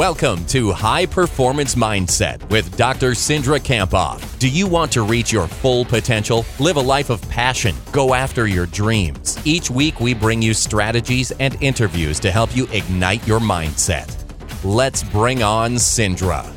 Welcome to High Performance Mindset with Dr. Cindra Kamphoff. Do you want to reach your full potential? Live a life of passion. Go after your dreams. Each week, we bring you strategies and interviews to help you ignite your mindset. Let's bring on Cindra.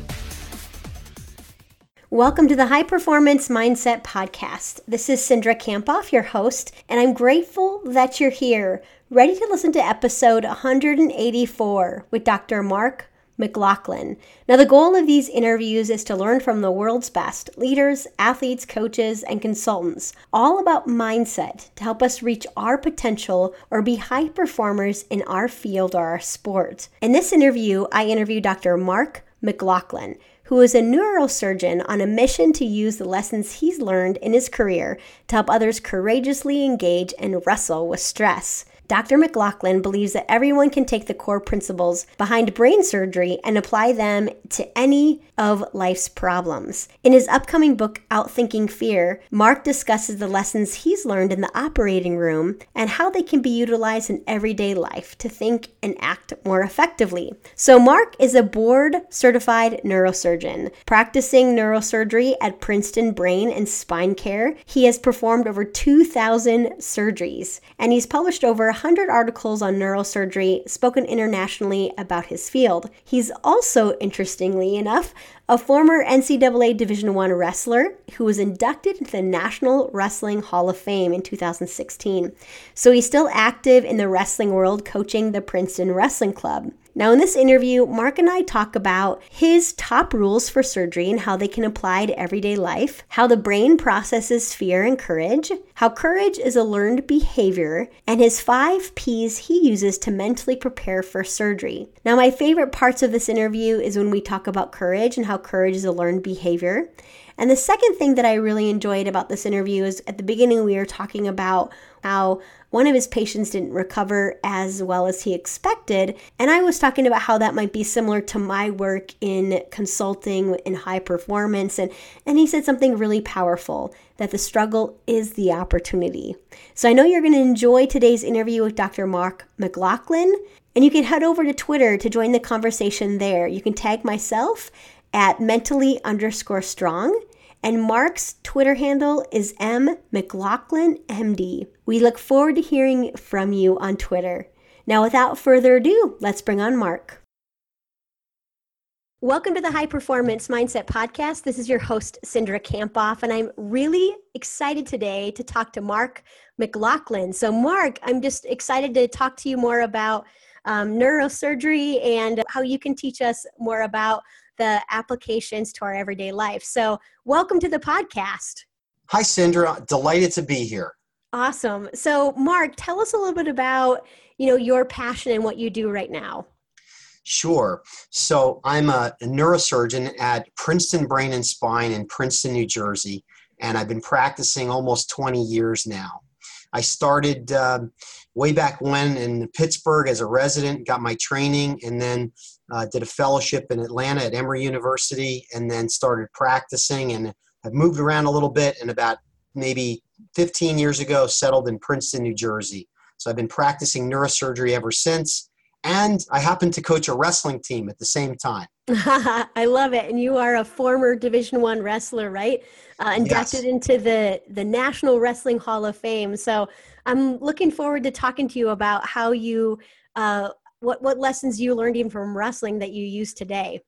Welcome to the High Performance Mindset Podcast. This is Cindra Kamphoff, your host, and I'm grateful that you're here, ready to listen to episode 184 with Dr. Mark McLaughlin. Now, the goal of these interviews is to learn from the world's best leaders, athletes, coaches, and consultants, all about mindset to help us reach our potential or be high performers in our field or our sport. In this interview, I interview Dr. Mark McLaughlin. Who is a neurosurgeon on a mission to use the lessons he's learned in his career to help others courageously engage and wrestle with stress. Dr. McLaughlin believes that everyone can take the core principles behind brain surgery and apply them to any of life's problems. In his upcoming book, Outthinking Fear, Mark discusses the lessons he's learned in the operating room and how they can be utilized in everyday life to think and act more effectively. So, Mark is a board certified neurosurgeon practicing neurosurgery at Princeton Brain and Spine Care. He has performed over 2,000 surgeries and he's published over 100 articles on neurosurgery, spoken internationally about his field. He's also, interestingly enough, a former NCAA Division I wrestler who was inducted into the National Wrestling Hall of Fame in 2016. So he's still active in the wrestling world, coaching the Princeton Wrestling Club. Now, in this interview, Mark and I talk about his top rules for surgery and how they can apply to everyday life, how the brain processes fear and courage, how courage is a learned behavior, and his five P's he uses to mentally prepare for surgery. Now, my favorite parts of this interview is when we talk about courage and how courage is a learned behavior. And the second thing that I really enjoyed about this interview is at the beginning we were talking about how one of his patients didn't recover as well as he expected. And I was talking about how that might be similar to my work in consulting in high performance. And, and he said something really powerful that the struggle is the opportunity. So I know you're going to enjoy today's interview with Dr. Mark McLaughlin. And you can head over to Twitter to join the conversation there. You can tag myself at mentally underscore strong and Mark's Twitter handle is M McLaughlin MD. We look forward to hearing from you on Twitter. Now, without further ado, let's bring on Mark. Welcome to the High Performance Mindset Podcast. This is your host, Cindra Kamphoff, and I'm really excited today to talk to Mark McLaughlin. So, Mark, I'm just excited to talk to you more about um, neurosurgery and how you can teach us more about the applications to our everyday life. So, welcome to the podcast. Hi, Cindra. Delighted to be here. Awesome. So, Mark, tell us a little bit about you know your passion and what you do right now. Sure. So, I'm a neurosurgeon at Princeton Brain and Spine in Princeton, New Jersey, and I've been practicing almost 20 years now. I started uh, way back when in Pittsburgh as a resident, got my training, and then uh, did a fellowship in Atlanta at Emory University, and then started practicing. And I've moved around a little bit, and about maybe 15 years ago, settled in Princeton, New Jersey. So I've been practicing neurosurgery ever since. And I happen to coach a wrestling team at the same time. I love it. And you are a former Division One wrestler, right? Uh, inducted yes. into the the National Wrestling Hall of Fame. So I'm looking forward to talking to you about how you uh, what what lessons you learned even from wrestling that you use today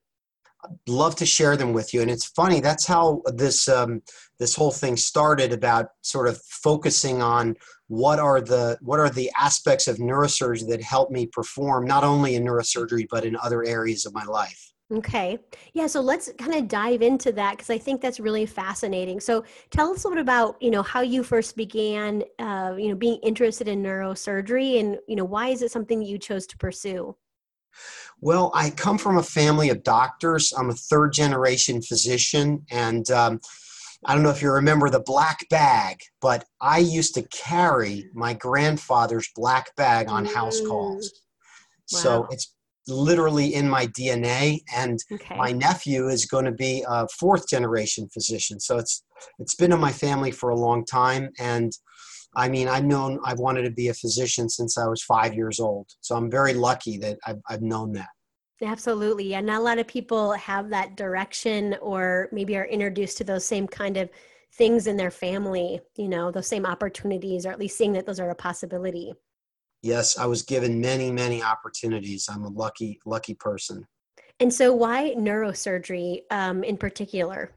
I'd love to share them with you and it's funny that's how this um, this whole thing started about sort of focusing on what are the what are the aspects of neurosurgery that help me perform not only in neurosurgery but in other areas of my life Okay. Yeah. So let's kind of dive into that because I think that's really fascinating. So tell us a little bit about, you know, how you first began, uh, you know, being interested in neurosurgery and, you know, why is it something you chose to pursue? Well, I come from a family of doctors. I'm a third generation physician. And um, I don't know if you remember the black bag, but I used to carry my grandfather's black bag on house calls. Mm. Wow. So it's literally in my DNA. And okay. my nephew is going to be a fourth generation physician. So it's it's been in my family for a long time. And I mean, I've known I've wanted to be a physician since I was five years old. So I'm very lucky that I've, I've known that. Absolutely. And not a lot of people have that direction or maybe are introduced to those same kind of things in their family, you know, those same opportunities, or at least seeing that those are a possibility. Yes, I was given many, many opportunities. I'm a lucky, lucky person. And so, why neurosurgery um, in particular?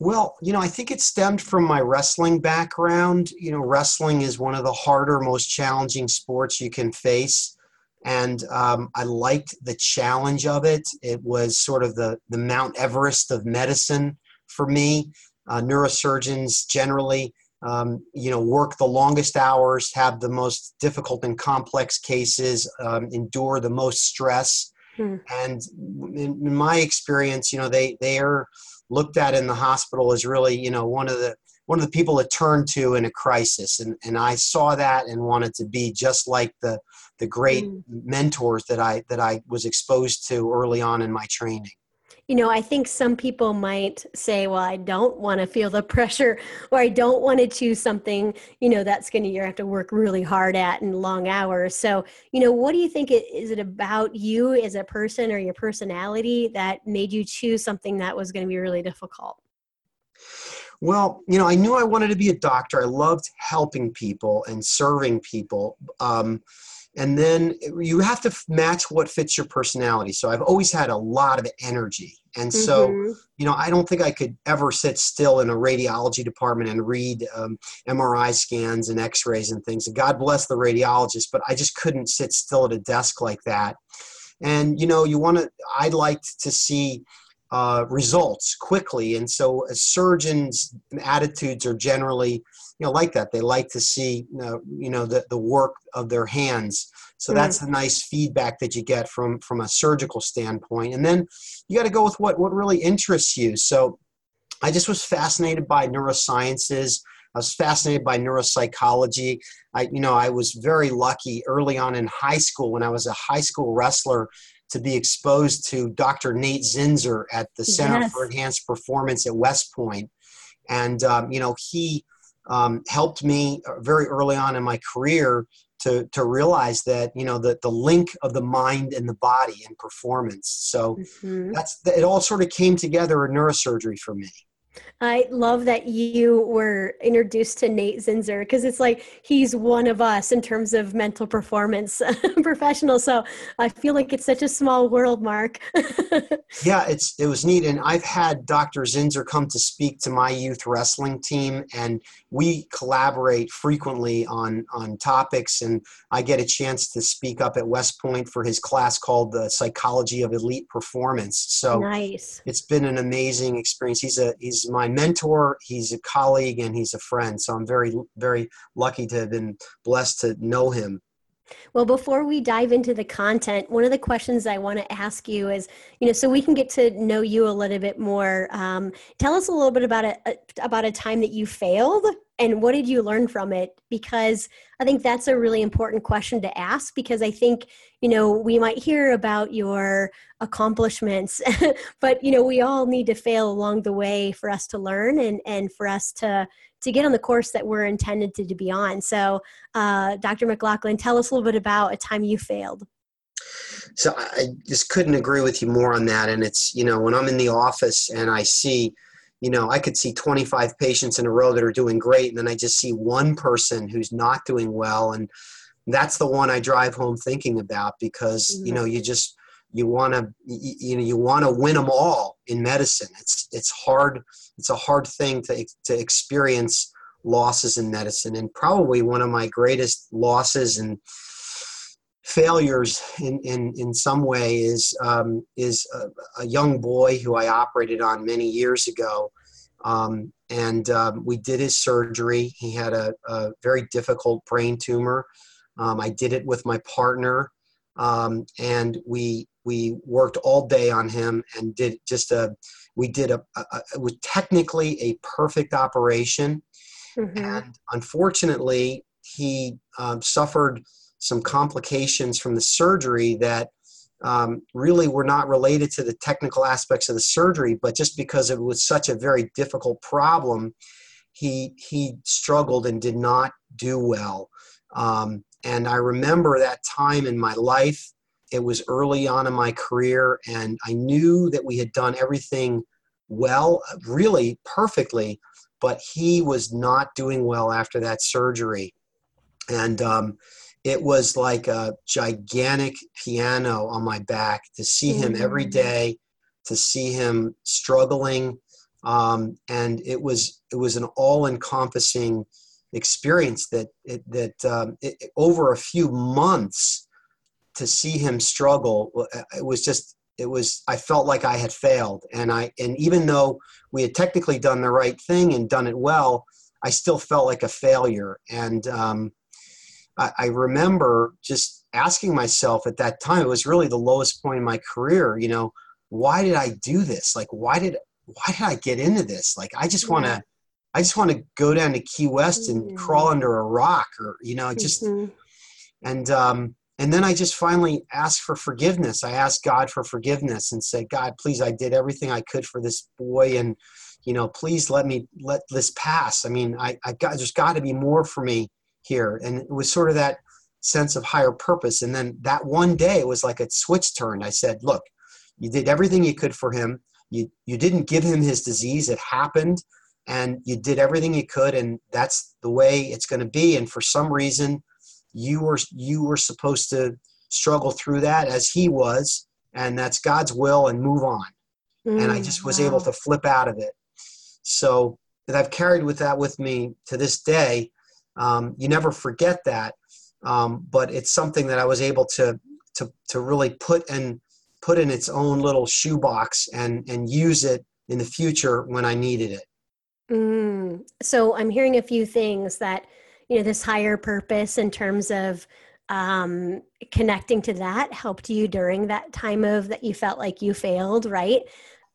Well, you know, I think it stemmed from my wrestling background. You know, wrestling is one of the harder, most challenging sports you can face. And um, I liked the challenge of it. It was sort of the, the Mount Everest of medicine for me. Uh, neurosurgeons generally, um, you know, work the longest hours, have the most difficult and complex cases, um, endure the most stress. Hmm. And in, in my experience, you know, they, they are looked at in the hospital as really, you know, one of the one of the people to turn to in a crisis. And, and I saw that and wanted to be just like the, the great mm. mentors that I, that I was exposed to early on in my training. You know, I think some people might say, well, I don't want to feel the pressure or I don't want to choose something, you know, that's going to, you have to work really hard at and long hours. So, you know, what do you think it, is it about you as a person or your personality that made you choose something that was going to be really difficult? Well, you know, I knew I wanted to be a doctor. I loved helping people and serving people. Um, and then you have to match what fits your personality. So I've always had a lot of energy. And so, mm-hmm. you know, I don't think I could ever sit still in a radiology department and read um, MRI scans and x rays and things. And God bless the radiologists, but I just couldn't sit still at a desk like that. And, you know, you want to, I'd like to see uh, results quickly. And so a surgeons' attitudes are generally, you know, like that. They like to see, you know, you know the, the work of their hands. So mm-hmm. that's the nice feedback that you get from from a surgical standpoint. And then you got to go with what what really interests you. So I just was fascinated by neurosciences. I was fascinated by neuropsychology. I, you know, I was very lucky early on in high school when I was a high school wrestler to be exposed to Dr. Nate Zinsser at the Center yes. for Enhanced Performance at West Point. And, um, you know, he um, helped me very early on in my career to, to realize that, you know, the, the link of the mind and the body and performance. So mm-hmm. that's, it all sort of came together in neurosurgery for me. I love that you were introduced to Nate Zinsser because it's like he's one of us in terms of mental performance professional. So I feel like it's such a small world, Mark. yeah, it's it was neat, and I've had Dr. Zinsser come to speak to my youth wrestling team, and we collaborate frequently on on topics. And I get a chance to speak up at West Point for his class called the Psychology of Elite Performance. So nice. It's been an amazing experience. He's a he's my mentor, he's a colleague, and he's a friend. So I'm very, very lucky to have been blessed to know him. Well, before we dive into the content, one of the questions I want to ask you is, you know, so we can get to know you a little bit more. Um, tell us a little bit about a, a about a time that you failed and what did you learn from it because i think that's a really important question to ask because i think you know we might hear about your accomplishments but you know we all need to fail along the way for us to learn and and for us to to get on the course that we're intended to, to be on. So uh, dr mclaughlin tell us a little bit about a time you failed. So i just couldn't agree with you more on that. And it's you know when i'm in the office and i see you know, I could see 25 patients in a row that are doing great, and then I just see one person who's not doing well, and that's the one I drive home thinking about because mm-hmm. you know you just you want to you, know you want to win them all in medicine. It's it's hard. It's a hard thing to to experience losses in medicine, and probably one of my greatest losses and failures in, in, in some way is, um, is a, a, young boy who I operated on many years ago. Um, and um, we did his surgery. He had a, a very difficult brain tumor. Um, I did it with my partner, um, and we we worked all day on him and did just a we did a, a it was technically a perfect operation, mm-hmm. and unfortunately he um, suffered some complications from the surgery that um, really were not related to the technical aspects of the surgery, but just because it was such a very difficult problem, he he struggled and did not do well. Um, and I remember that time in my life it was early on in my career, and I knew that we had done everything well, really perfectly, but he was not doing well after that surgery. And um, it was like a gigantic piano on my back to see him every mm. day, to see him struggling. Um, and it was it was an all-encompassing experience that it, that um, it, over a few months to see him struggle it was just it was i felt like i had failed. And i and even though we had technically done the right thing and done it well i still felt like a failure. And um, I, I remember just asking myself at that time it was really the lowest point in my career you know why did i do this? Like why did why did i get into this? Like i just want to i just want to go down to key west and mm-hmm. crawl under a rock or you know just mm-hmm. and um and then I just finally asked for forgiveness. I asked God for forgiveness and said, God, please, I did everything I could for this boy, and you know, please let me let this pass. I mean, I, I got there's got to be more for me here, and it was sort of that sense of higher purpose. And then that one day, it was like a switch turned. I said, look, you did everything you could for him. You you didn't give him his disease. It happened, and you did everything you could, and that's the way it's going to be. And for some reason you were you were supposed to struggle through that as he was and that's god's will and move on. Mm, and i mm, just was wow. able to flip out of it. So that i've carried with that with me to this day. Um, you never forget that. Um, but it's something that i was able to to to really put and put in its own little shoebox and and use it in the future when i needed it. Mm. so i'm hearing a few things that you know this higher purpose in terms of um, connecting to that helped you during that time of that you felt like you failed right?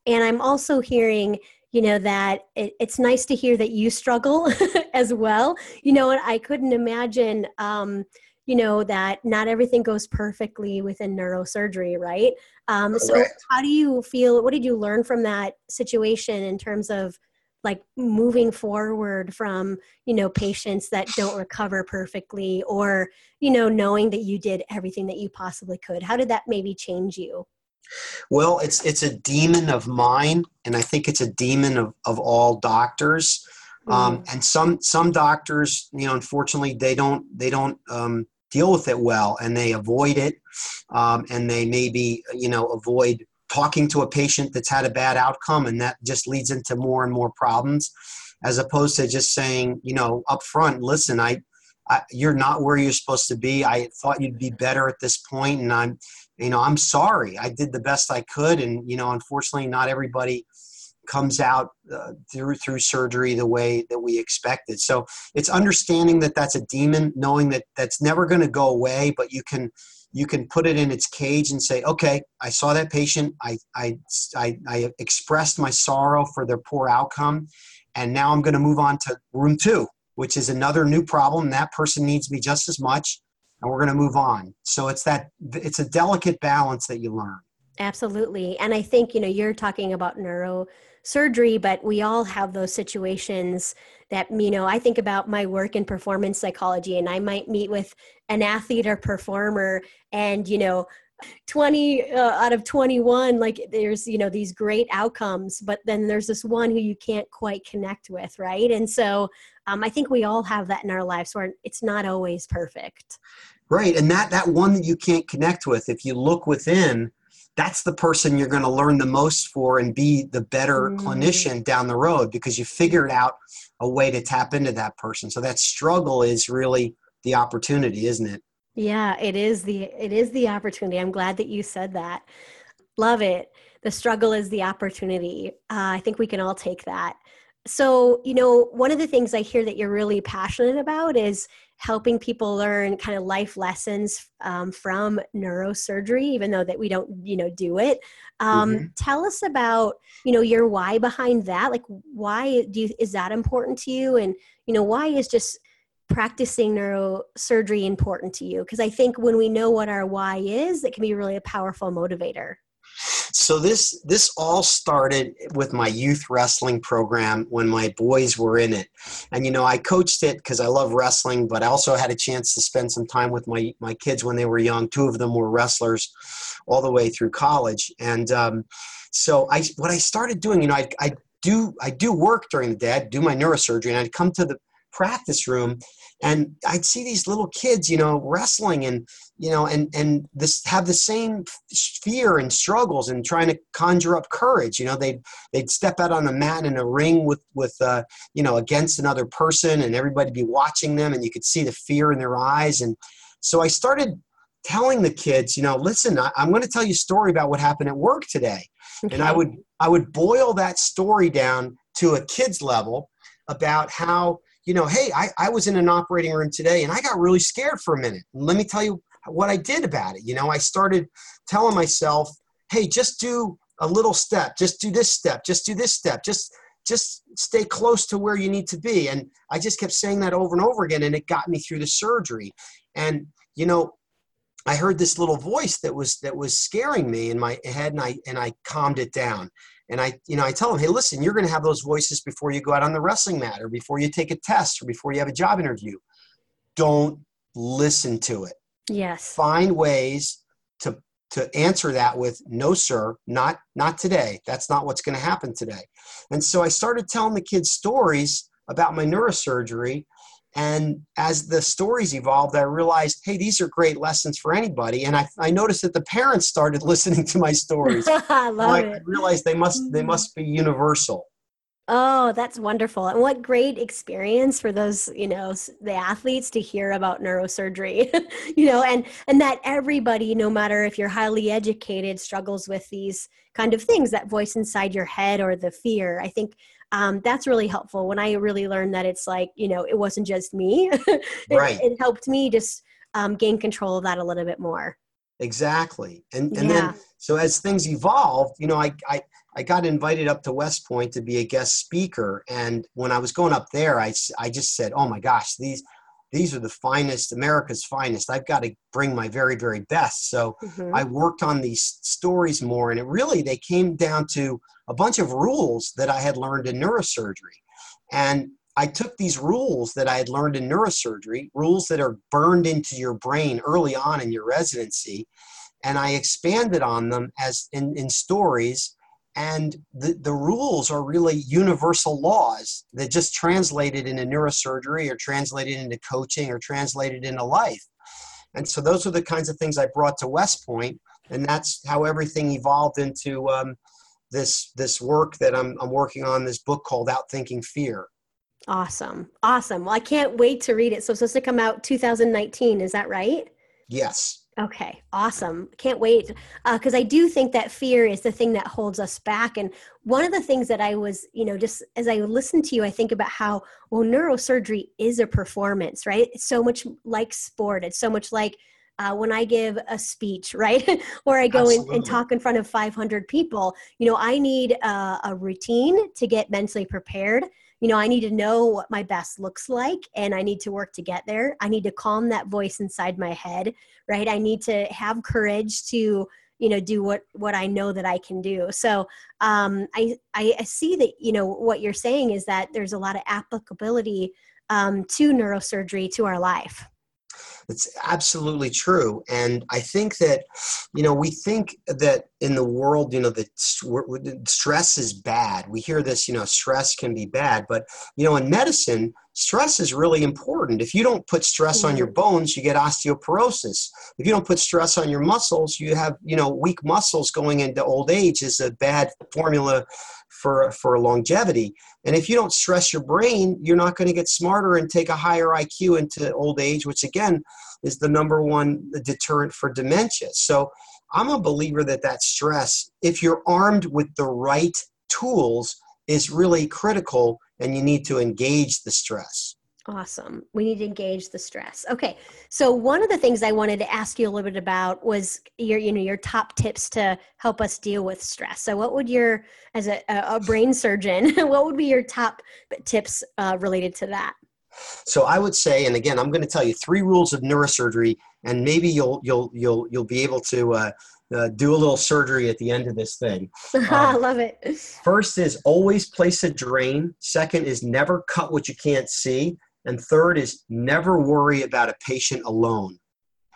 And i'm also hearing you know that it, it's nice to hear that you struggle as well. You know and i couldn't imagine um, you know that not everything goes perfectly within neurosurgery right? Um, so how do you feel what did you learn from that situation in terms of like moving forward from you know patients that don't recover perfectly or you know knowing that you did everything that you possibly could. How did that maybe change you? Well it's it's a demon of mine and i think it's a demon of, of all doctors. Um, mm. and some some doctors you know unfortunately they don't they don't um, deal with it well and they avoid it um, and they maybe you know avoid talking to a patient that's had a bad outcome and that just leads into more and more problems as opposed to just saying you know up front listen I, I, you're not where you're supposed to be. I thought you'd be better at this point and i'm you know i'm sorry. I did the best i could and you know unfortunately not everybody comes out uh, through through surgery the way that we expected. So it's understanding that that's a demon knowing that that's never going to go away but you can you can put it in its cage and say, okay, I saw that patient. I, I, I, I expressed my sorrow for their poor outcome. And now I'm going to move on to room two, which is another new problem. That person needs me just as much. And we're going to move on. So it's that, it's a delicate balance that you learn. Absolutely. And I think, you know, you're talking about neurosurgery, but we all have those situations that, you know, I think about my work in performance psychology and I might meet with an athlete or performer and, you know, 20 uh, out of 21 like there's you know these great outcomes but then there's this one who you can't quite connect with right? And so um, i think we all have that in our lives where it's not always perfect. Right and that that one that you can't connect with if you look within that's the person you're going to learn the most for and be the better mm. clinician down the road because you figured out a way to tap into that person. So that struggle is really the opportunity, isn't it? Yeah, it is the it is the opportunity. I'm glad that you said that. Love it. The struggle is the opportunity. Uh, I think we can all take that. So, you know, one of the things I hear that you're really passionate about is helping people learn kind of life lessons um, from neurosurgery even though that we don't you know do it. Um, mm-hmm. tell us about you know your why behind that. Like why do you is that important to you? And you know why is just practicing neurosurgery important to you? Because i think when we know what our why is it can be really a powerful motivator So this this all started with my youth wrestling program when my boys were in it, and you know I coached it because I love wrestling, but I also had a chance to spend some time with my my kids when they were young. Two of them were wrestlers, all the way through college, and um, so I what I started doing, you know, I I do I do work during the day, I do my neurosurgery, and I'd come to the practice room and i'd see these little kids you know wrestling and you know and and this have the same fear and struggles and trying to conjure up courage. You know they'd they'd step out on the mat in a ring with with uh, you know against another person and everybody be watching them and you could see the fear in their eyes. And so i started telling the kids you know listen I, am going to tell you a story about what happened at work today. Okay. and i would i would boil that story down to a kid's level about how you know, hey, I, I was in an operating room today and I got really scared for a minute. Let me tell you what I did about it. You know, I started telling myself, hey, just do a little step, just do this step, just do this step, just just stay close to where you need to be. And I just kept saying that over and over again, and it got me through the surgery. And you know, I heard this little voice that was that was scaring me in my head, and I and I calmed it down and I, you know, I tell them, hey, listen, you're going to have those voices before you go out on the wrestling mat, or before you take a test, or before you have a job interview. Don't listen to it. Yes. Find ways to to answer that with no, sir, not not today. That's not what's going to happen today. And so I started telling the kids stories about my neurosurgery and as the stories evolved, I realized, hey, these are great lessons for anybody. And I, I noticed that the parents started listening to my stories. I love I it. realized they must they mm. must be universal. Oh, that's wonderful. And what great experience for those, you know, the athletes to hear about neurosurgery, you know, and and that everybody no matter if you're highly educated struggles with these kind of things, that voice inside your head or the fear. I think um, that's really helpful when I really learned that it's like, you know, it wasn't just me. it, right. it helped me just um, gain control of that a little bit more. Exactly. And, and yeah. then, so as things evolved, you know, I, I, I got invited up to West Point to be a guest speaker. And when I was going up there, I, I just said, oh my gosh, these, these are the finest, America's finest. I've got to bring my very, very best. So mm-hmm. I worked on these stories more. And it really, they came down to a bunch of rules that I had learned in neurosurgery. And I took these rules that I had learned in neurosurgery, rules that are burned into your brain early on in your residency, and I expanded on them as in, in stories. And the, the rules are really universal laws that just translated into neurosurgery or translated into coaching or translated into life. And so those are the kinds of things I brought to West Point, and that's how everything evolved into um, this this work that I'm I'm working on this book called Outthinking Fear. Awesome. Awesome. Well, I can't wait to read it. So it's supposed to come out 2019, is that right? Yes. Okay, awesome. Can't wait. Because uh, I do think that fear is the thing that holds us back. And one of the things that I was, you know, just as I listen to you, I think about how, well, neurosurgery is a performance, right? It's so much like sport, it's so much like uh, when I give a speech, right? or I go in and talk in front of 500 people, you know, I need a, a routine to get mentally prepared. You know, I need to know what my best looks like and I need to work to get there. I need to calm that voice inside my head, right? I need to have courage to, you know do what what i know that i can do so um, I, I see that you know what you're saying is that there's a lot of applicability um, to neurosurgery to our life it's absolutely true. And I think that, you know, we think that in the world, you know, that stress is bad. We hear this, you know, stress can be bad. But, you know, in medicine, stress is really important. If you don't put stress on your mm-hmm. bones, you get osteoporosis. If you don't put stress on your muscles, you have, you know, weak muscles going into old age is a bad formula for, for longevity. And if you don't stress your brain, you're not going to get smarter and take a higher IQ into old age, which again is the number one deterrent for dementia. So I'm a believer that that stress, if you're armed with the right tools, is really critical and you need to engage the stress. Awesome. We need to engage the stress. Okay. So one of the things I wanted to ask you a little bit about was your, you know, your top tips to help us deal with stress. So what would your, as a, a brain surgeon, what would be your top tips uh, related to that? So I would say, and again, I'm going to tell you three rules of neurosurgery, and maybe you'll you'll you'll you'll be able to uh, uh, do a little surgery at the end of this thing. I um, love it. First is always place a drain. Second is never cut what you can't see. And third is never worry about a patient alone.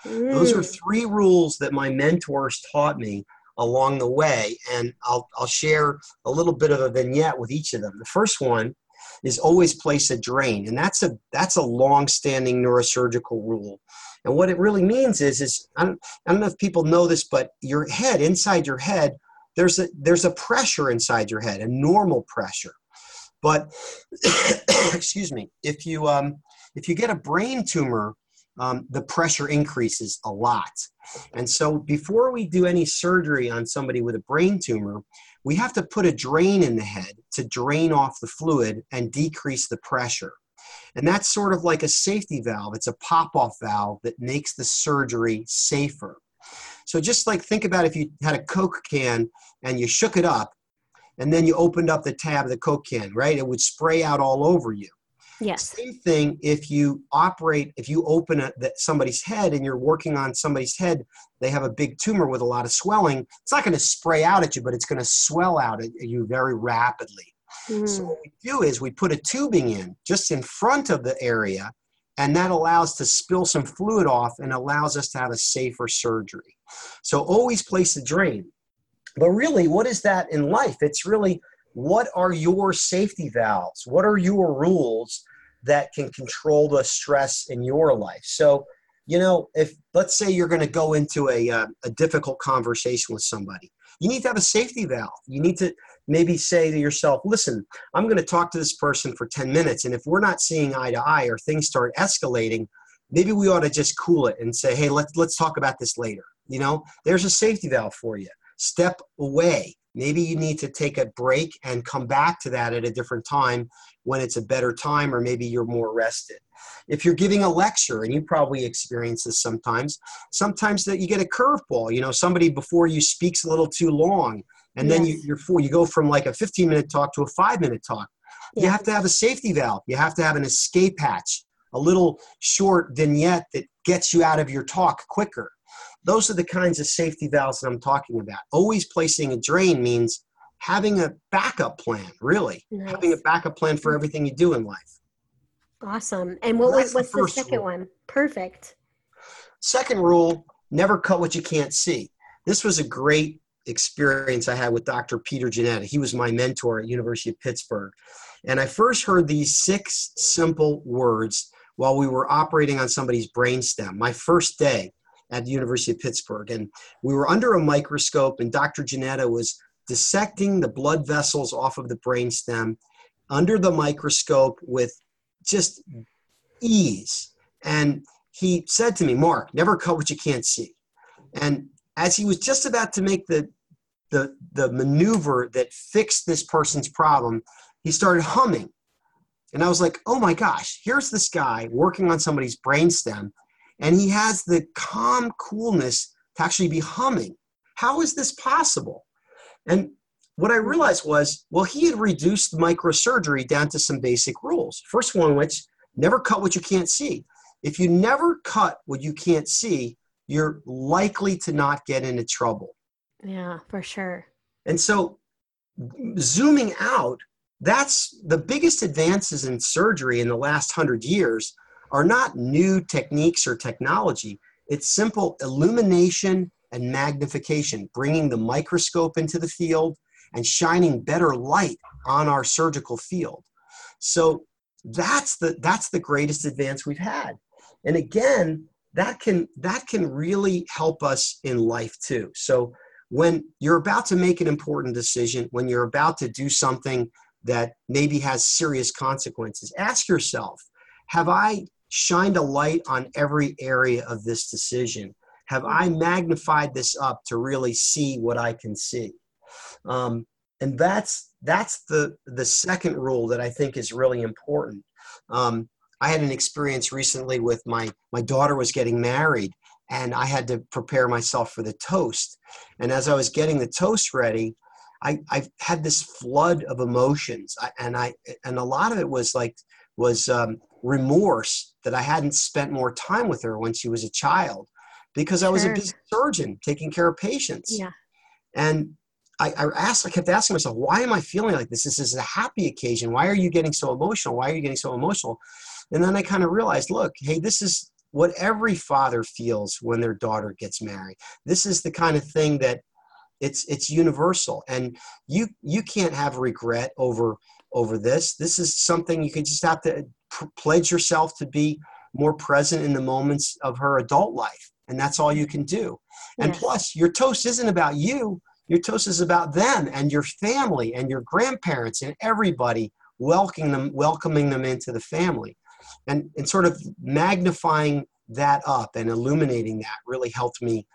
Mm. Those are mm. three rules that my mentors taught me along the way. And I'll, I'll share a little bit of a vignette with each of them. The first one is always place a drain. And that's a, that's a long-standing neurosurgical rule. And what it really means is, is I don't, I don't know if people know this, but your head, inside your head, there's a, there's a pressure inside your head, a normal pressure. But, excuse me, if you, um, if you get a brain tumor, um, the pressure increases a lot. And so before we do any surgery on somebody with a brain tumor, we have to put a drain in the head to drain off the fluid and decrease the pressure. And that's sort of like a safety valve. It's a pop off valve that makes the surgery safer. So just like think about if you had a Coke can and you shook it up and then you opened up the tab of the Coke can, right? It would spray out all over you. Yes. Same thing if you operate, if you open a, somebody's head and you're working on somebody's head, they have a big tumor with a lot of swelling. It's not going to spray out at you, but it's going to swell out at you very rapidly. Mm. So what we do is we put a tubing in just in front of the area, and that allows to spill some fluid off and allows us to have a safer surgery. So always place a drain. But really, what is that in life? It's really what are your safety valves? What are your rules that can control the stress in your life? So, you know, if let's say you're going to go into a, uh, a difficult conversation with somebody, you need to have a safety valve. You need to maybe say to yourself, listen, I'm going to talk to this person for 10 minutes. And if we're not seeing eye to eye or things start escalating, maybe we ought to just cool it and say, hey, let's, let's talk about this later. You know, there's a safety valve for you. Step away. Maybe you need to take a break and come back to that at a different time when it's a better time, or maybe you're more rested. If you're giving a lecture, and you probably experience this sometimes, sometimes that you get a curveball. You know, somebody before you speaks a little too long and yes. then you, you're. You go from like a 15 minute talk to a five minute talk. Yes. You have to have a safety valve. You have to have an escape hatch, a little short vignette that gets you out of your talk quicker. Those are the kinds of safety valves that I'm talking about. Always placing a drain means having a backup plan, really. Nice. Having a backup plan for everything you do in life. Awesome. And what was what's the, the second rule. one? Perfect. Second rule, never cut what you can't see. This was a great experience I had with Dr. Peter Jannetta. He was my mentor at University of Pittsburgh. And I first heard these six simple words while we were operating on somebody's brainstem. My first day at the University of Pittsburgh. And we were under a microscope, and Dr. Jannetta was dissecting the blood vessels off of the brainstem under the microscope with just ease. And he said to me, Mark, never cut what you can't see. And as he was just about to make the the, the maneuver that fixed this person's problem, he started humming. And I was like, oh my gosh, here's this guy working on somebody's brainstem, and he has the calm coolness to actually be humming. How is this possible? And what I realized was, well, he had reduced microsurgery down to some basic rules. First one, which never cut what you can't see. If you never cut what you can't see, you're likely to not get into trouble. Yeah, for sure. And so, zooming out, that's the biggest advances in surgery in the last hundred years are not new techniques or technology. It's simple illumination and magnification, bringing the microscope into the field and shining better light on our surgical field. So that's the that's the greatest advance we've had. And again, that can that can really help us in life too. So when you're about to make an important decision, when you're about to do something that maybe has serious consequences, ask yourself Have I shined a light on every area of this decision? Have I magnified this up to really see what I can see? Um, and that's that's the the second rule that I think is really important. Um, I had an experience recently with my my daughter was getting married, and I had to prepare myself for the toast. And as I was getting the toast ready, I, I had this flood of emotions, I, and I and a lot of it was like was um, remorse that I hadn't spent more time with her when she was a child, because I was a busy surgeon taking care of patients. Yeah. And I, I asked, I kept asking myself, why am I feeling like this? This is a happy occasion. Why are you getting so emotional? Why are you getting so emotional? And then I kind of realized, look, hey, this is what every father feels when their daughter gets married. This is the kind of thing that it's it's universal, and you you can't have regret over over this. This is something you can just have to pledge yourself to be more present in the moments of her adult life, and that's all you can do. And yes. plus, your toast isn't about you. Your toast is about them and your family and your grandparents and everybody welcoming them, welcoming them into the family. And, and sort of magnifying that up and illuminating that really helped me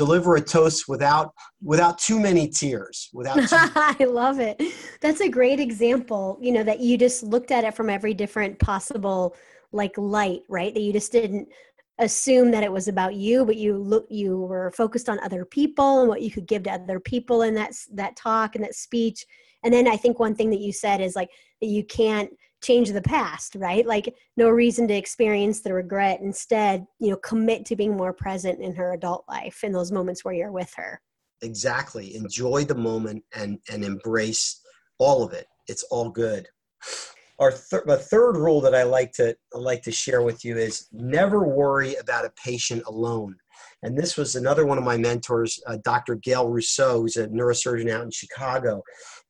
deliver a toast without without too many tears without too- i love it. That's a great example you know that you just looked at it from every different possible like light right? That you just didn't assume that it was about you but you look you were focused on other people and what you could give to other people in that that talk and that speech. And then i think one thing that you said is like that you can't change the past right like no reason to experience the regret instead you know commit to being more present in her adult life in those moments where you're with her exactly enjoy the moment and and embrace all of it it's all good our th- the third rule that I like to I like to share with you is never worry about a patient alone. And this was another one of my mentors, uh, Dr. Gail Rosseau, who's a neurosurgeon out in Chicago.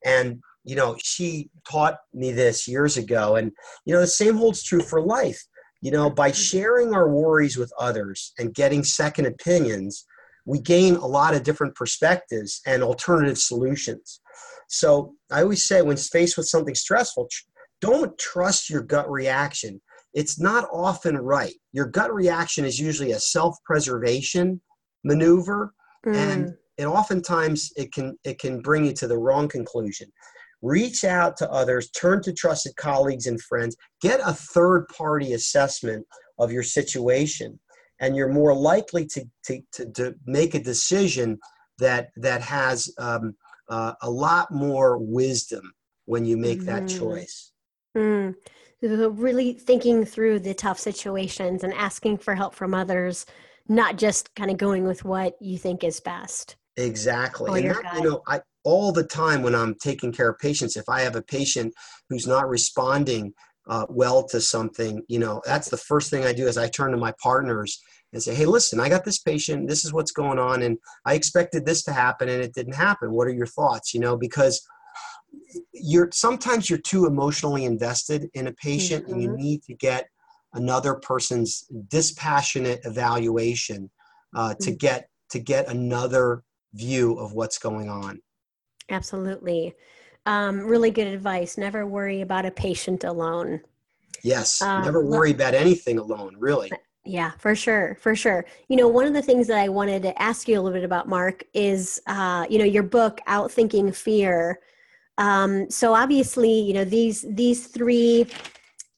And you know, she taught me this years ago. And you know, the same holds true for life. You know, by sharing our worries with others and getting second opinions, we gain a lot of different perspectives and alternative solutions. So I always say, when faced with something stressful, don't trust your gut reaction. It's not often right. Your gut reaction is usually a self-preservation maneuver, mm. and it oftentimes it can it can bring you to the wrong conclusion. Reach out to others, turn to trusted colleagues and friends, get a third party assessment of your situation, and you're more likely to, to, to, to make a decision that, that has um, uh, a lot more wisdom when you make mm-hmm. that choice. Mm. Really thinking through the tough situations and asking for help from others, not just kind of going with what you think is best. Exactly. And that, you know, I all the time when I'm taking care of patients, if I have a patient who's not responding uh, well to something, you know, that's the first thing I do is I turn to my partners and say, hey, listen, I got this patient. This is what's going on. And I expected this to happen and it didn't happen. What are your thoughts? You know, because – you're sometimes you're too emotionally invested in a patient mm-hmm. and you mm-hmm. need to get another person's dispassionate evaluation uh, to mm-hmm. get to get another view of what's going on absolutely um, really good advice never worry about a patient alone yes um, never worry about anything alone really yeah, for sure, for sure. You know, one of the things that I wanted to ask you a little bit about, Mark, is uh, you know your book, Outthinking Fear. Um, so obviously, you know these these three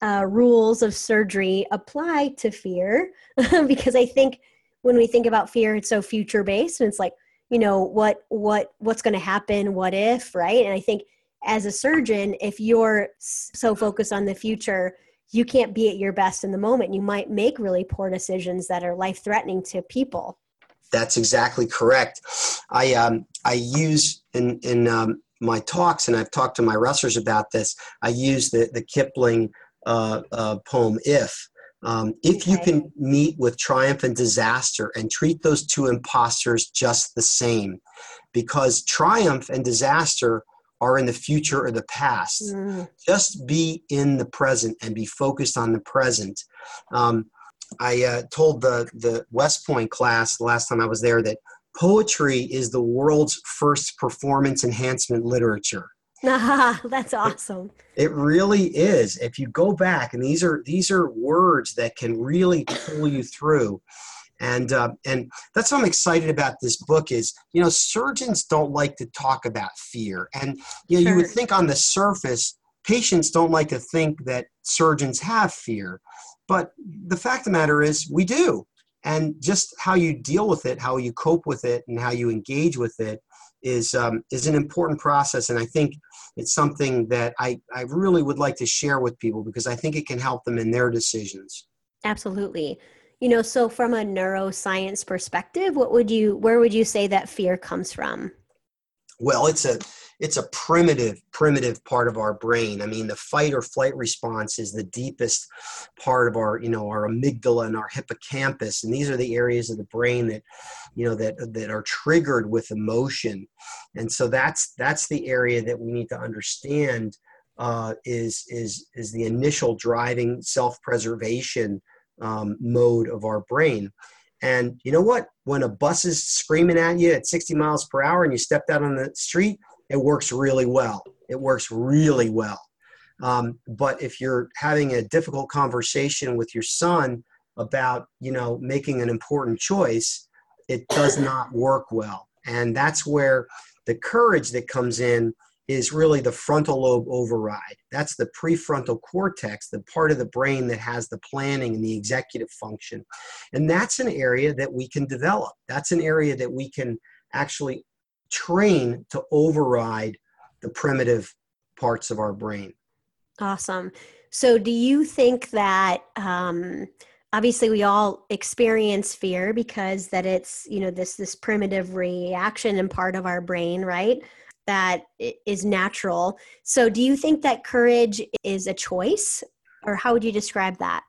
uh, rules of surgery apply to fear because I think when we think about fear, it's so future based, and it's like you know what what what's going to happen, what if, right? And I think as a surgeon, if you're so focused on the future, you can't be at your best in the moment. You might make really poor decisions that are life threatening to people. That's exactly correct. I um, I use in in um, my talks, and I've talked to my wrestlers about this, I use the, the Kipling uh, uh, poem, If. Um, if you can meet with triumph and disaster and treat those two imposters just the same, because triumph and disaster are in the future or the past. Mm. Just be in the present and be focused on the present. Um, I uh, told the the West Point class the last time I was there that poetry is the world's first performance enhancement literature. That's awesome. It, it, really is. If you go back, and these are these are words that can really pull you through, and uh, and that's what I'm excited about this book. Is you know surgeons don't like to talk about fear, and you know sure. you would think on the surface patients don't like to think that surgeons have fear, but the fact of the matter is we do and just how you deal with it how you cope with it and how you engage with it is um, is an important process. And i think it's something that I, I really would like to share with people because i think it can help them in their decisions. Absolutely. You know, so from a neuroscience perspective, what would you, where would you say that fear comes from? Well, it's a it's a primitive primitive part of our brain. I mean the fight or flight response is the deepest part of our you know our amygdala and our hippocampus. And these are the areas of the brain that you know that that are triggered with emotion. And so that's that's the area that we need to understand uh, is is is the initial driving self-preservation um, mode of our brain. And you know what? When a bus is screaming at you at 60 miles per hour and you stepped out on the street it works really well. It works really well. Um, but if you're having a difficult conversation with your son about, you know, making an important choice, it does not work well. And that's where the courage that comes in is really the frontal lobe override. That's the prefrontal cortex, the part of the brain that has the planning and the executive function. And that's an area that we can develop. That's an area that we can actually train to override the primitive parts of our brain. Awesome. So, do you think that um, obviously we all experience fear because that it's you know this this primitive reaction and part of our brain, right? That is natural. So, do you think that courage is a choice, or how would you describe that?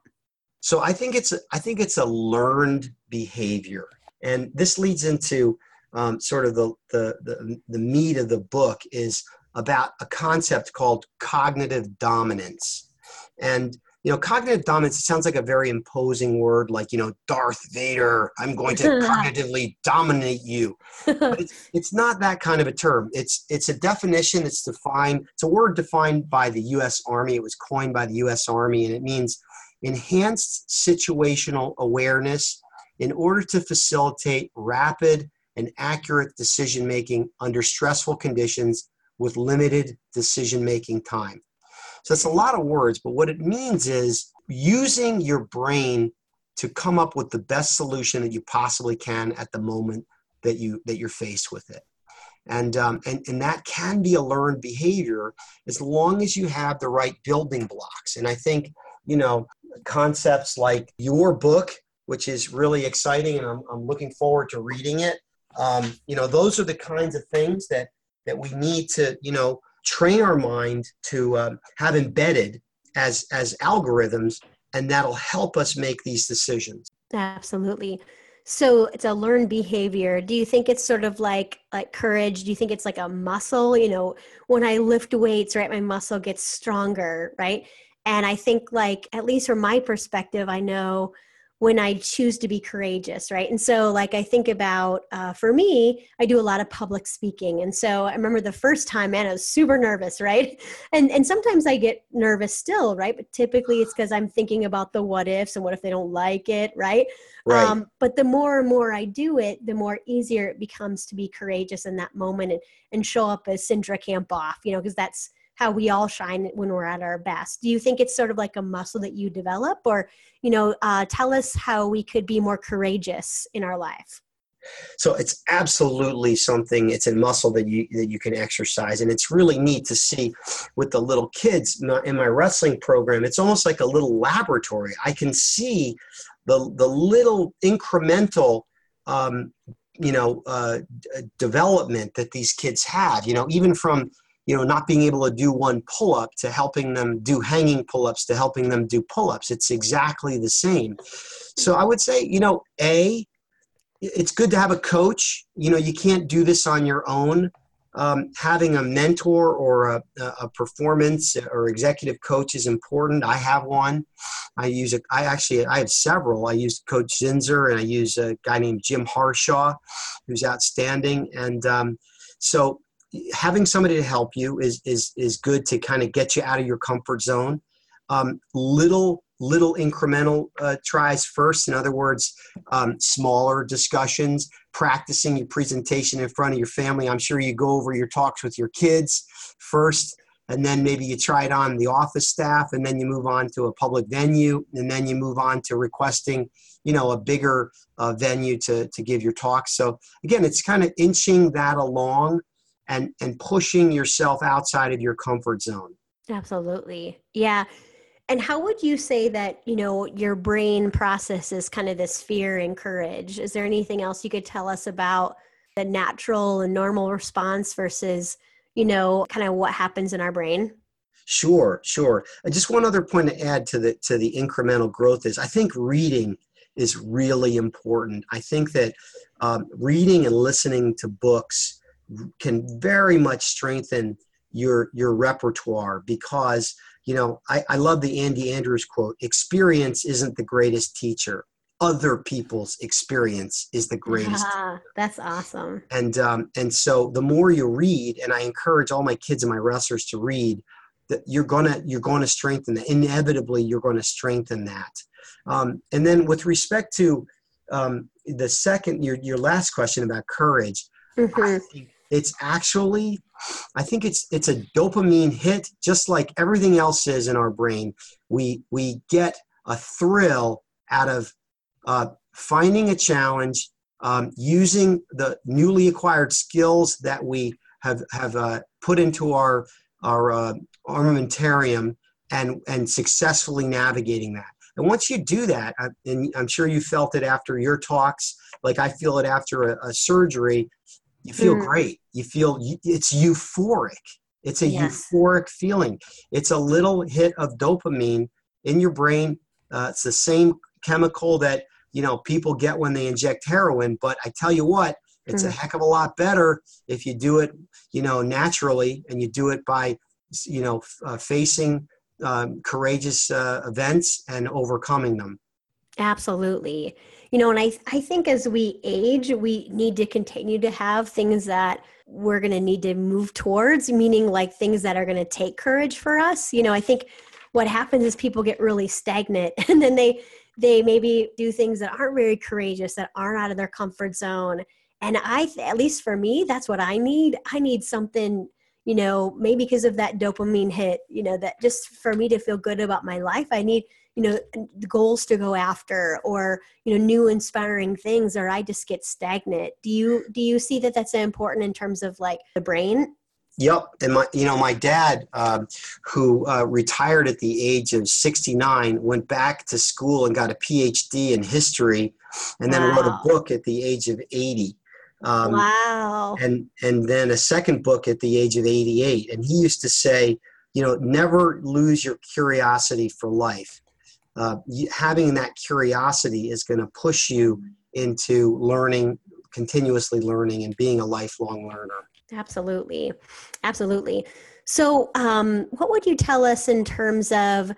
So, I think it's a, I think it's a learned behavior, and this leads into um, sort of the, the, the, the meat of the book is about a concept called cognitive dominance. And you know, cognitive dominance it sounds like a very imposing word, like you know, Darth Vader. I'm going to cognitively dominate you. But it's, it's not that kind of a term. It's it's a definition. It's defined. It's a word defined by the U.S. Army. It was coined by the U.S. Army, and it means enhanced situational awareness in order to facilitate rapid and accurate decision making under stressful conditions with limited decision making time. So it's a lot of words, but what it means is using your brain to come up with the best solution that you possibly can at the moment that you that you're faced with it. And, um, and, and that can be a learned behavior as long as you have the right building blocks. And I think, you know, concepts like your book, which is really exciting, and I'm, I'm looking forward to reading it. Um, you know, those are the kinds of things that that we need to, you know, train our mind to um, have embedded as as algorithms, and that'll help us make these decisions. Absolutely. So it's a learned behavior. Do you think it's sort of like like courage? Do you think it's like a muscle? You know, when I lift weights, right, my muscle gets stronger, right? And I think like at least from my perspective, I know when I choose to be courageous, right? And so, like, I think about uh, for me, I do a lot of public speaking, and so I remember the first time, man, I was super nervous, right? And and sometimes I get nervous still, right? But typically, it's because I'm thinking about the what ifs and what if they don't like it, right? right. Um, but the more and more I do it, the more easier it becomes to be courageous in that moment and and show up as Cindra Kamphoff, you know, because that's how we all shine when we're at our best. Do you think it's sort of like a muscle that you develop, or you know, uh, tell us how we could be more courageous in our life? So it's absolutely something. It's a muscle that you that you can exercise, and it's really neat to see with the little kids in my wrestling program. It's almost like a little laboratory. I can see the the little incremental um, you know uh, development that these kids have you know even from you know not being able to do one pull-up to helping them do hanging pull-ups to helping them do pull-ups. It's exactly the same. So i would say you know a it's good to have a coach. You know you can't do this on your own. Um, having a mentor or a, a, performance or executive coach is important. I have one. I use a i actually i have several. I use coach zinzer and i use a guy named jim harshaw who's outstanding. And um, so having somebody to help you is is is good to kind of get you out of your comfort zone. Um, little little incremental uh, tries first. In other words, um, smaller discussions. Practicing your presentation in front of your family. I'm sure you go over your talks with your kids first, and then maybe you try it on the office staff, and then you move on to a public venue, and then you move on to requesting, you know, a bigger uh, venue to to give your talk. So again, it's kind of inching that along and and pushing yourself outside of your comfort zone absolutely yeah And how would you say that, you know, your brain processes kind of this fear and courage? Is there anything else you could tell us about the natural and normal response versus, you know, kind of what happens in our brain? Sure, sure. Uh, just one other point to add to the to the incremental growth is I think reading is really important. I think that um, reading and listening to books can very much strengthen your your repertoire because you know I, I love the Andy Andrews quote: "Experience isn't the greatest teacher." Other people's experience is the greatest. Yeah, that's awesome. And um, and so the more you read, and I encourage all my kids and my wrestlers to read, that you're gonna you're going to strengthen that. Inevitably, you're going to strengthen that. Um, and then with respect to um, the second your your last question about courage, mm-hmm. It's actually I think it's it's a dopamine hit, just like everything else is in our brain. We we get a thrill out of uh, finding a challenge, um, using the newly acquired skills that we have have uh, put into our our uh, armamentarium and and successfully navigating that. And once you do that, and I'm sure you felt it after your talks, like I feel it after a, a surgery, you feel mm. great. You feel it's euphoric. It's a yes. euphoric feeling. It's a little hit of dopamine in your brain. Uh, it's the same chemical that you know people get when they inject heroin. But I tell you what, it's mm. a heck of a lot better if you do it, you know, naturally, and you do it by, you know, uh, facing um, courageous uh, events and overcoming them. Absolutely. You know, and I, I think as we age, we need to continue to have things that we're going to need to move towards, meaning like things that are going to take courage for us. You know, I think what happens is people get really stagnant and then they they maybe do things that aren't very courageous that aren't out of their comfort zone and i at least for me that's what i need i need something you know maybe because of that dopamine hit you know that just for me to feel good about my life i need you know goals to go after or you know new inspiring things or i just get stagnant do you do you see that that's important in terms of like the brain Yep, and my you know my dad, uh, who uh, retired at the age of sixty nine, went back to school and got a PhD in history, and then wow. wrote a book at the age of eighty. Um, wow. And and then a second book at the age of 88. And he used to say, you know, never lose your curiosity for life. Uh, having that curiosity is going to push you into learning, continuously learning, and being a lifelong learner. Absolutely, absolutely. So, um, what would you tell us in terms of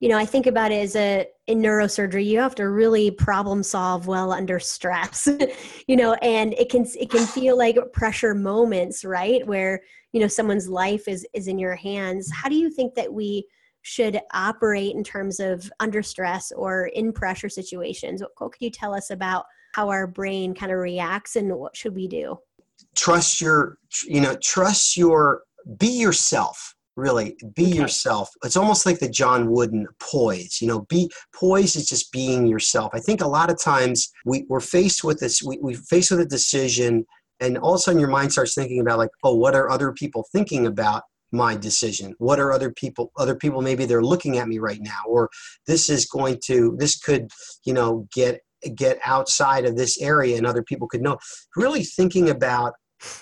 you know, I think about it as a in neurosurgery, you have to really problem solve well under stress, you know, and it can it can feel like pressure moments, right? Where, you know, someone's life is is in your hands. How do you think that we should operate in terms of under stress or in pressure situations? What, what could you tell us about how our brain kind of reacts and what should we do? Trust your, you know, trust your, be yourself really be okay. yourself it's almost like the john wooden poise you know be poise is just being yourself i think a lot of times we, we're faced with this we, we're faced with a decision and all of a sudden your mind starts thinking about like oh what are other people thinking about my decision what are other people other people maybe they're looking at me right now or this is going to this could you know get get outside of this area and other people could know really thinking about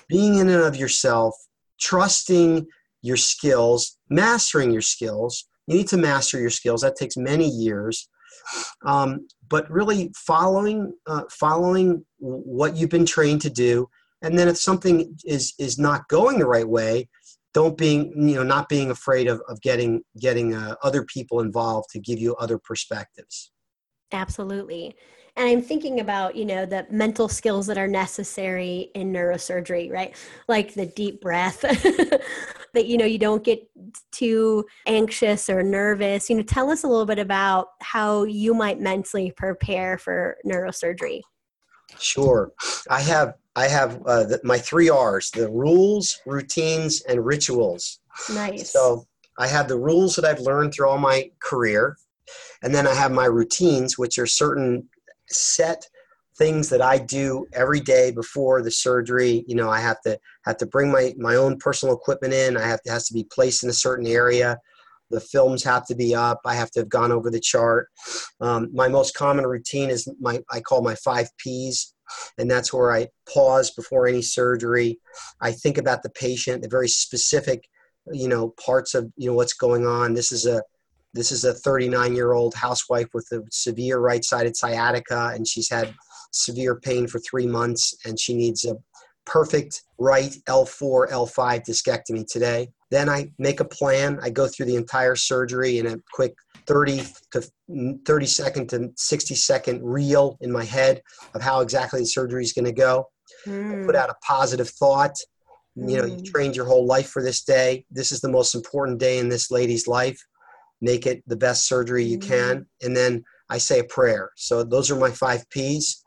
being in and of yourself trusting your skills, mastering your skills. You need to master your skills. That takes many years. Um, but really following uh, following what you've been trained to do, and then if something is is not going the right way, don't being you know not being afraid of, of getting getting uh, other people involved to give you other perspectives. Absolutely. And I'm thinking about, you know, the mental skills that are necessary in neurosurgery, right? Like the deep breath, that, you know, you don't get too anxious or nervous. You know, tell us a little bit about how you might mentally prepare for neurosurgery. Sure. I have I have uh, the, my three R's: the rules, routines, and rituals. Nice. So I have the rules that I've learned through all my career, and then I have my routines, which are certain set things that I do every day before the surgery. You know, I have to have to bring my my own personal equipment in. I have to has to be placed in a certain area. the films have to be up. I have to have gone over the chart. Um, my most common routine is my I call my five P's, and that's where I pause before any surgery. I think about the patient, the very specific, you know, parts of you know what's going on. This is a this is a 39 year old housewife with a severe right sided sciatica, and she's had severe pain for three months, and she needs a perfect right L4, L5 discectomy today. Then I make a plan. I go through the entire surgery in a quick 30 to 30 second to 60 second reel in my head of how exactly the surgery is going to go. Mm. Put out a positive thought. Mm. You know, you hmm. trained your whole life for this day. This is the most important day in this lady's life. Make it the best surgery you mm. can. And then I say a prayer. So those are my five P's.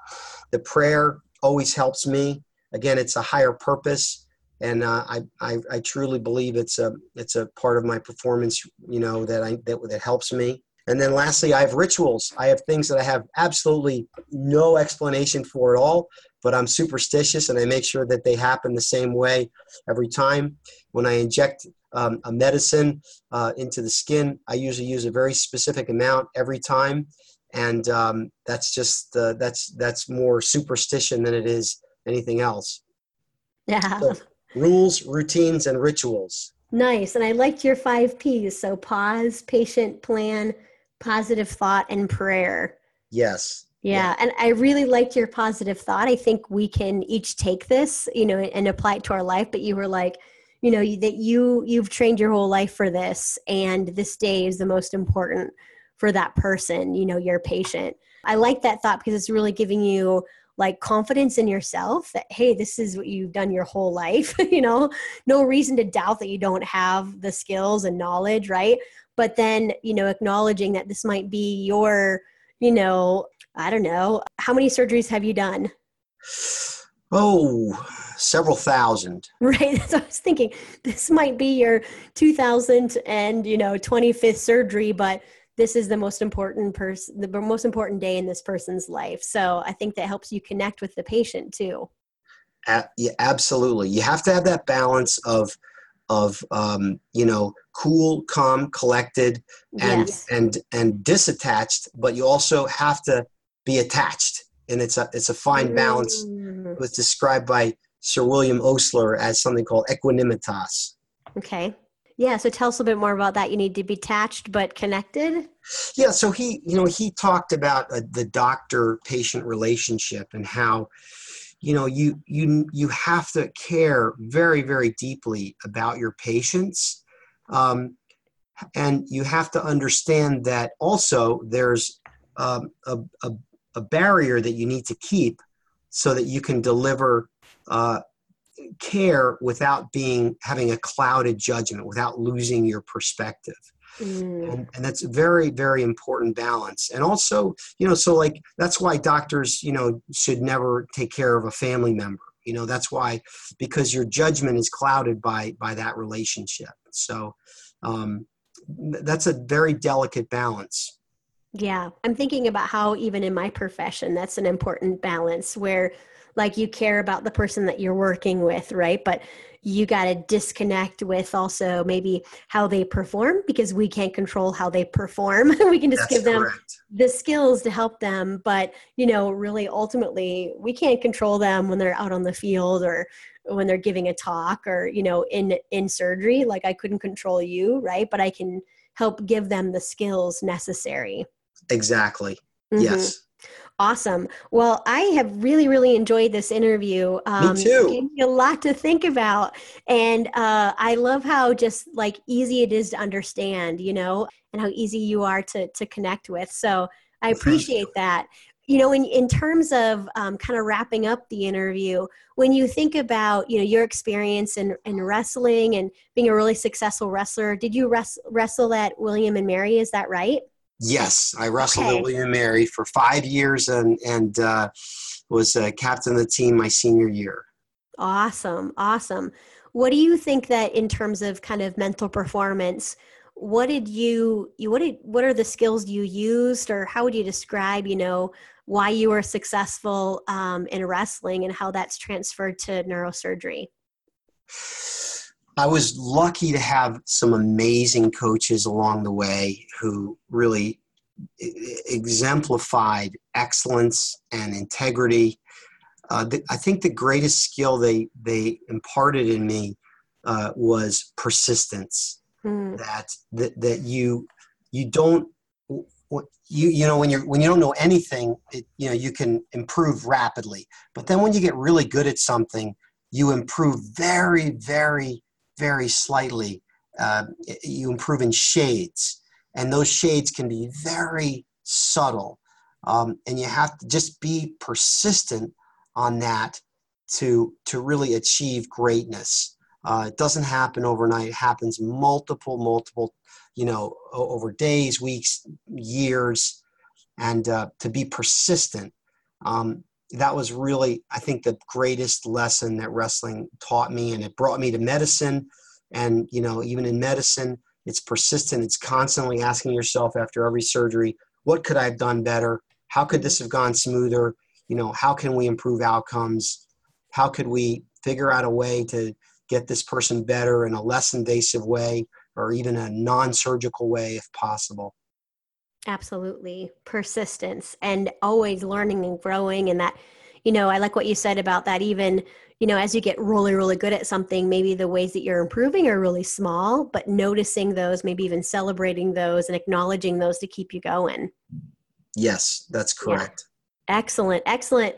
The prayer always helps me. Again, it's a higher purpose and uh, I, I, I truly believe it's a it's a part of my performance you know that I that, that helps me. And then lastly I have rituals. I have things that I have absolutely no explanation for at all but I'm superstitious and I make sure that they happen the same way every time. When I inject um, a medicine uh, into the skin I usually use a very specific amount every time. And um, that's just uh, that's that's more superstition than it is anything else. Yeah. So, rules, routines, and rituals. Nice. And I liked your five P's. So pause, patient, plan, positive thought, and prayer. Yes. Yeah. yeah. And I really liked your positive thought. I think we can each take this, you know, and apply it to our life. But you were like, you know, that you you've trained your whole life for this, and this day is the most important for that person, you know, your patient. I like that thought because it's really giving you like confidence in yourself that hey this is what you've done your whole life you know? No reason to doubt that you don't have the skills and knowledge right? But then you know acknowledging that this might be your you know i don't know how many surgeries have you done? Oh several thousand. Right so i was thinking. This might be your 2000 and you know 25th surgery but this is the most important person the most important day in this person's life. So i think that helps you connect with the patient too. Uh, yeah, absolutely. You have to have that balance of of um, you know cool calm collected and yes. and and disattached but you also have to be attached. And it's a it's a fine balance mm. it was described by sir william osler as something called aequanimitas. Okay yeah, so tell us a little bit more about that. You need to be attached but connected. Yeah, so he, you know, he talked about uh, the doctor-patient relationship and how, you know, you you you have to care very very deeply about your patients, um, and you have to understand that also there's um, a, a, a barrier that you need to keep so that you can deliver uh, care without being having a clouded judgment without losing your perspective. Mm. and, and, that's very very important balance. And also you know so like that's why doctors you know should never take care of a family member. You know that's why because your judgment is clouded by by that relationship. So um, that's a very delicate balance. Yeah. I'm thinking about how even in my profession that's an important balance where like you care about the person that you're working with right? But you got to disconnect with also maybe how they perform because we can't control how they perform. We can just That's give them correct. the skills to help them but you know really ultimately we can't control them when they're out on the field or when they're giving a talk or you know in in surgery. Like i couldn't control you right? But i can help give them the skills necessary. Exactly. Mm-hmm. yes Awesome. Well, I have really, really enjoyed this interview. Um, Me too. Gave me a lot to think about, and uh, I love how just like easy it is to understand, you know, and how easy you are to to connect with. So I appreciate that. You know, in in terms of um, kind of wrapping up the interview, when you think about you know your experience in in wrestling and being a really successful wrestler, did you res- wrestle at William and Mary? Is that right? Yes, I wrestled okay. at William Mary for five years and and uh, was uh, captain of the team my senior year. Awesome, awesome. What do you think that in terms of kind of mental performance? What did you you what did what are the skills you used, or how would you describe you know why you were successful um, in wrestling and how that's transferred to neurosurgery? I was lucky to have some amazing coaches along the way who really exemplified excellence and integrity. Uh, the, I think the greatest skill they they imparted in me uh, was persistence. Mm. That that that you you don't you you know when you're when you don't know anything, it, you know you can improve rapidly. But then when you get really good at something, you improve very very very slightly. Uh, you improve in shades, and those shades can be very subtle. Um, and you have to just be persistent on that to to really achieve greatness. Uh, it doesn't happen overnight. It happens multiple, multiple, you know, over days, weeks, years, and uh, to be persistent. Um, that was really, I think, the greatest lesson that wrestling taught me, and it brought me to medicine. And you know, even in medicine, it's persistent. It's constantly asking yourself after every surgery, what could I have done better? How could this have gone smoother? You know, how can we improve outcomes? How could we figure out a way to get this person better in a less invasive way or even a non surgical way if possible. Absolutely. Persistence and always learning and growing. And that, you know, I like what you said about that. Even, you know, as you get really, really good at something, maybe the ways that you're improving are really small, but noticing those, maybe even celebrating those and acknowledging those to keep you going. Yes, that's correct. Yeah. Excellent. Excellent.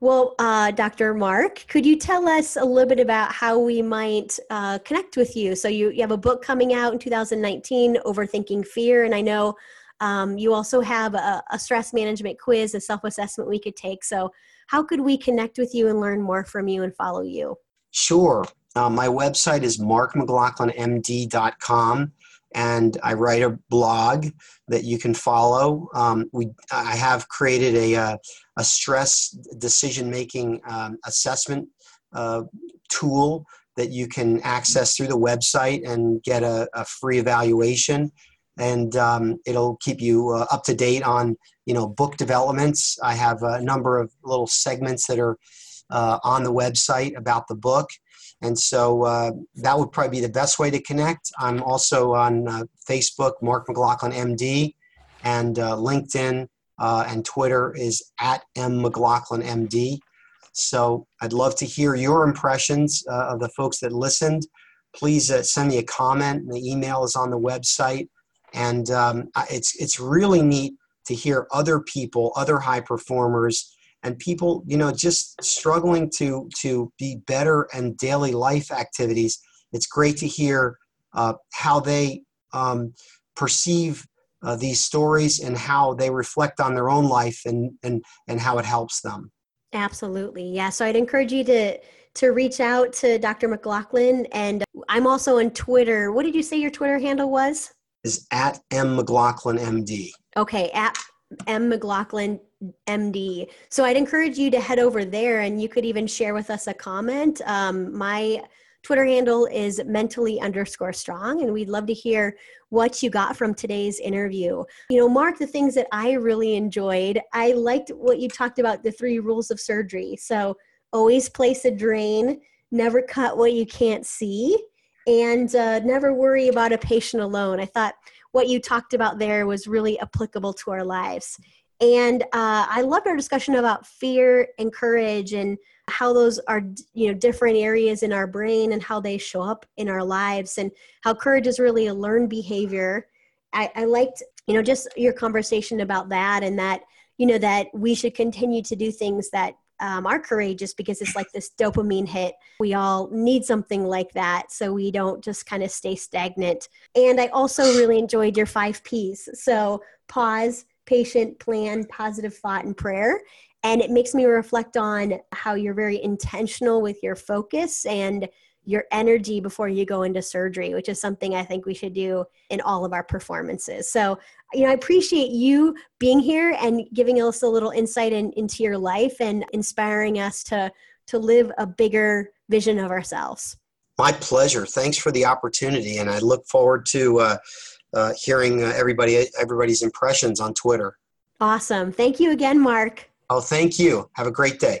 Well, uh, Dr. Mark, could you tell us a little bit about how we might uh, connect with you? So, you, you have a book coming out in 2019, Overthinking Fear, and I know um, you also have a, a stress management quiz, a self assessment we could take. So, how could we connect with you and learn more from you and follow you? Sure. Uh, my website is markmclaughlinmd.com and I write a blog that you can follow. Um, we, I have created a, a, uh, a stress decision making um, assessment uh, tool that you can access through the website and get a, a free evaluation. And um, it'll keep you uh, up to date on, you know, book developments. I have a number of little segments that are uh, on the website about the book and so uh, that would probably be the best way to connect. I'm also on uh, Facebook, Mark McLaughlin MD, and uh, LinkedIn uh, and Twitter is at M McLaughlin MD. So I'd love to hear your impressions of the folks that listened. Please send me a comment. The email is on the website, and um, it's it's really neat to hear other people, other high performers and people you know just struggling to to be better in daily life activities. It's great to hear uh, how they um, perceive uh, these stories and how they reflect on their own life and and and how it helps them. Absolutely. Yeah. So i'd encourage you to to reach out to dr mclaughlin. And i'm also on twitter. What did you say your twitter handle was is at m mclaughlin md okay at m mclaughlin MD. So I'd encourage you to head over there and you could even share with us a comment. Um, my Twitter handle is mentally underscore strong, and we'd love to hear what you got from today's interview. You know, Mark, the things that I really enjoyed, I liked what you talked about the three rules of surgery. So always place a drain, never cut what you can't see, and uh, never worry about a patient alone. I thought what you talked about there was really applicable to our lives. And uh, I loved our discussion about fear and courage and how those are you know different areas in our brain and how they show up in our lives and how courage is really a learned behavior. I, I liked you know just your conversation about that and that you know that we should continue to do things that um, are courageous because it's like this dopamine hit. We all need something like that so we don't just kind of stay stagnant. And I also really enjoyed your five P's. So pause, patient, plan, positive thought, and prayer. And it makes me reflect on how you're very intentional with your focus and your energy before you go into surgery, which is something I think we should do in all of our performances. So, you know, I appreciate you being here and giving us a little insight in, into your life and inspiring us to to live a bigger vision of ourselves. My pleasure. Thanks for the opportunity, and I look forward to uh, uh, hearing uh, everybody everybody's impressions on Twitter. Awesome. Thank you again, Mark. Oh, thank you. Have a great day.